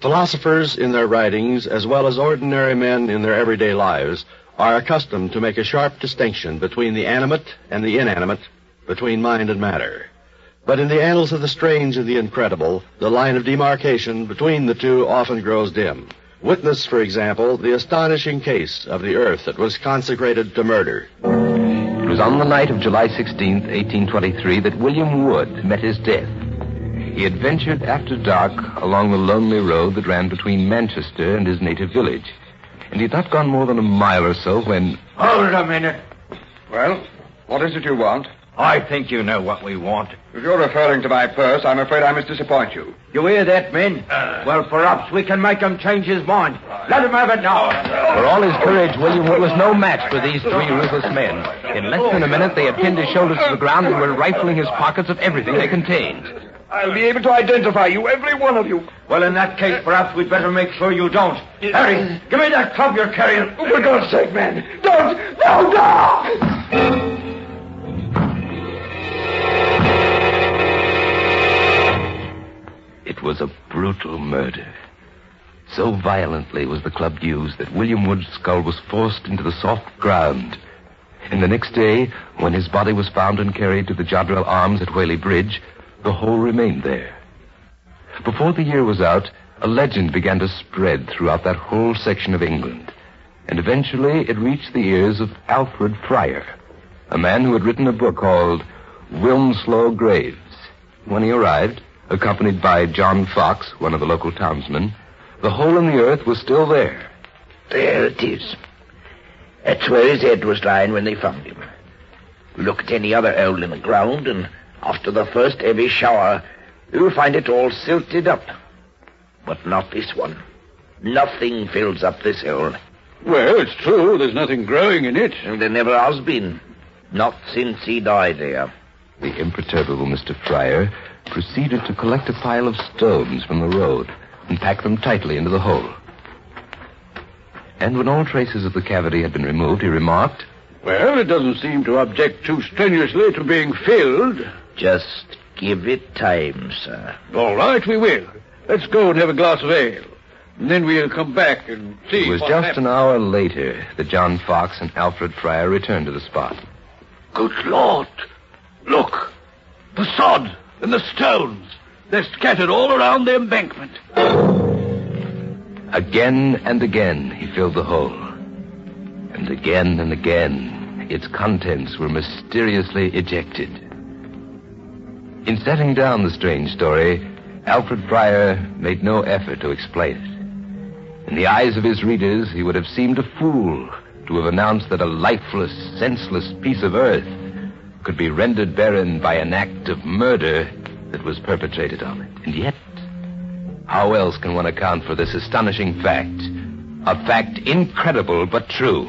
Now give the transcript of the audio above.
Philosophers in their writings, as well as ordinary men in their everyday lives, are accustomed to make a sharp distinction between the animate and the inanimate, between mind and matter. But in the annals of the strange and the incredible, the line of demarcation between the two often grows dim. Witness, for example, the astonishing case of the earth that was consecrated to murder. It was on the night of July 16th, 1823, that William Wood met his death. He had ventured after dark along the lonely road that ran between Manchester and his native village. And he had not gone more than a mile or so when. Hold a minute. Well, what is it you want? I think you know what we want. If you're referring to my purse, I'm afraid I must disappoint you. You hear that, men? Uh. well, perhaps we can make him change his mind. Let him have it now. For all his courage, William Wood was no match for these three ruthless men. In less than a minute, they had pinned his shoulders to the ground and were rifling his pockets of everything they contained. I'll be able to identify you, every one of you. Well, in that case, perhaps we'd better make sure you don't. Harry, give me that club you're carrying. Oh, for God's sake, man. Don't! No, no! It was a brutal murder. So violently was the club used that William Wood's skull was forced into the soft ground. And the next day, when his body was found and carried to the Jodrell Arms at Whaley Bridge, the hole remained there. Before the year was out, a legend began to spread throughout that whole section of England. And eventually it reached the ears of Alfred Fryer, a man who had written a book called Wilmslow Graves. When he arrived, accompanied by John Fox, one of the local townsmen, the hole in the earth was still there. There it is. That's where his head was lying when they found him. Look at any other hole in the ground, and after the first heavy shower, you'll find it all silted up. But not this one. Nothing fills up this hole. Well, it's true. There's nothing growing in it. And there never has been. Not since he died here. The imperturbable Mr. Fryer proceeded to collect a pile of stones from the road and pack them tightly into the hole. And when all traces of the cavity had been removed, he remarked, Well, it doesn't seem to object too strenuously to being filled. Just give it time, sir. All right, we will. Let's go and have a glass of ale. And then we'll come back and see. It was just happened. an hour later that John Fox and Alfred Fryer returned to the spot. Good Lord! Look! The sod and the stones. They're scattered all around the embankment. Again and again he filled the hole. And again and again its contents were mysteriously ejected. In setting down the strange story, Alfred Fryer made no effort to explain it. In the eyes of his readers, he would have seemed a fool to have announced that a lifeless, senseless piece of earth could be rendered barren by an act of murder that was perpetrated on it. And yet, how else can one account for this astonishing fact? A fact incredible but true.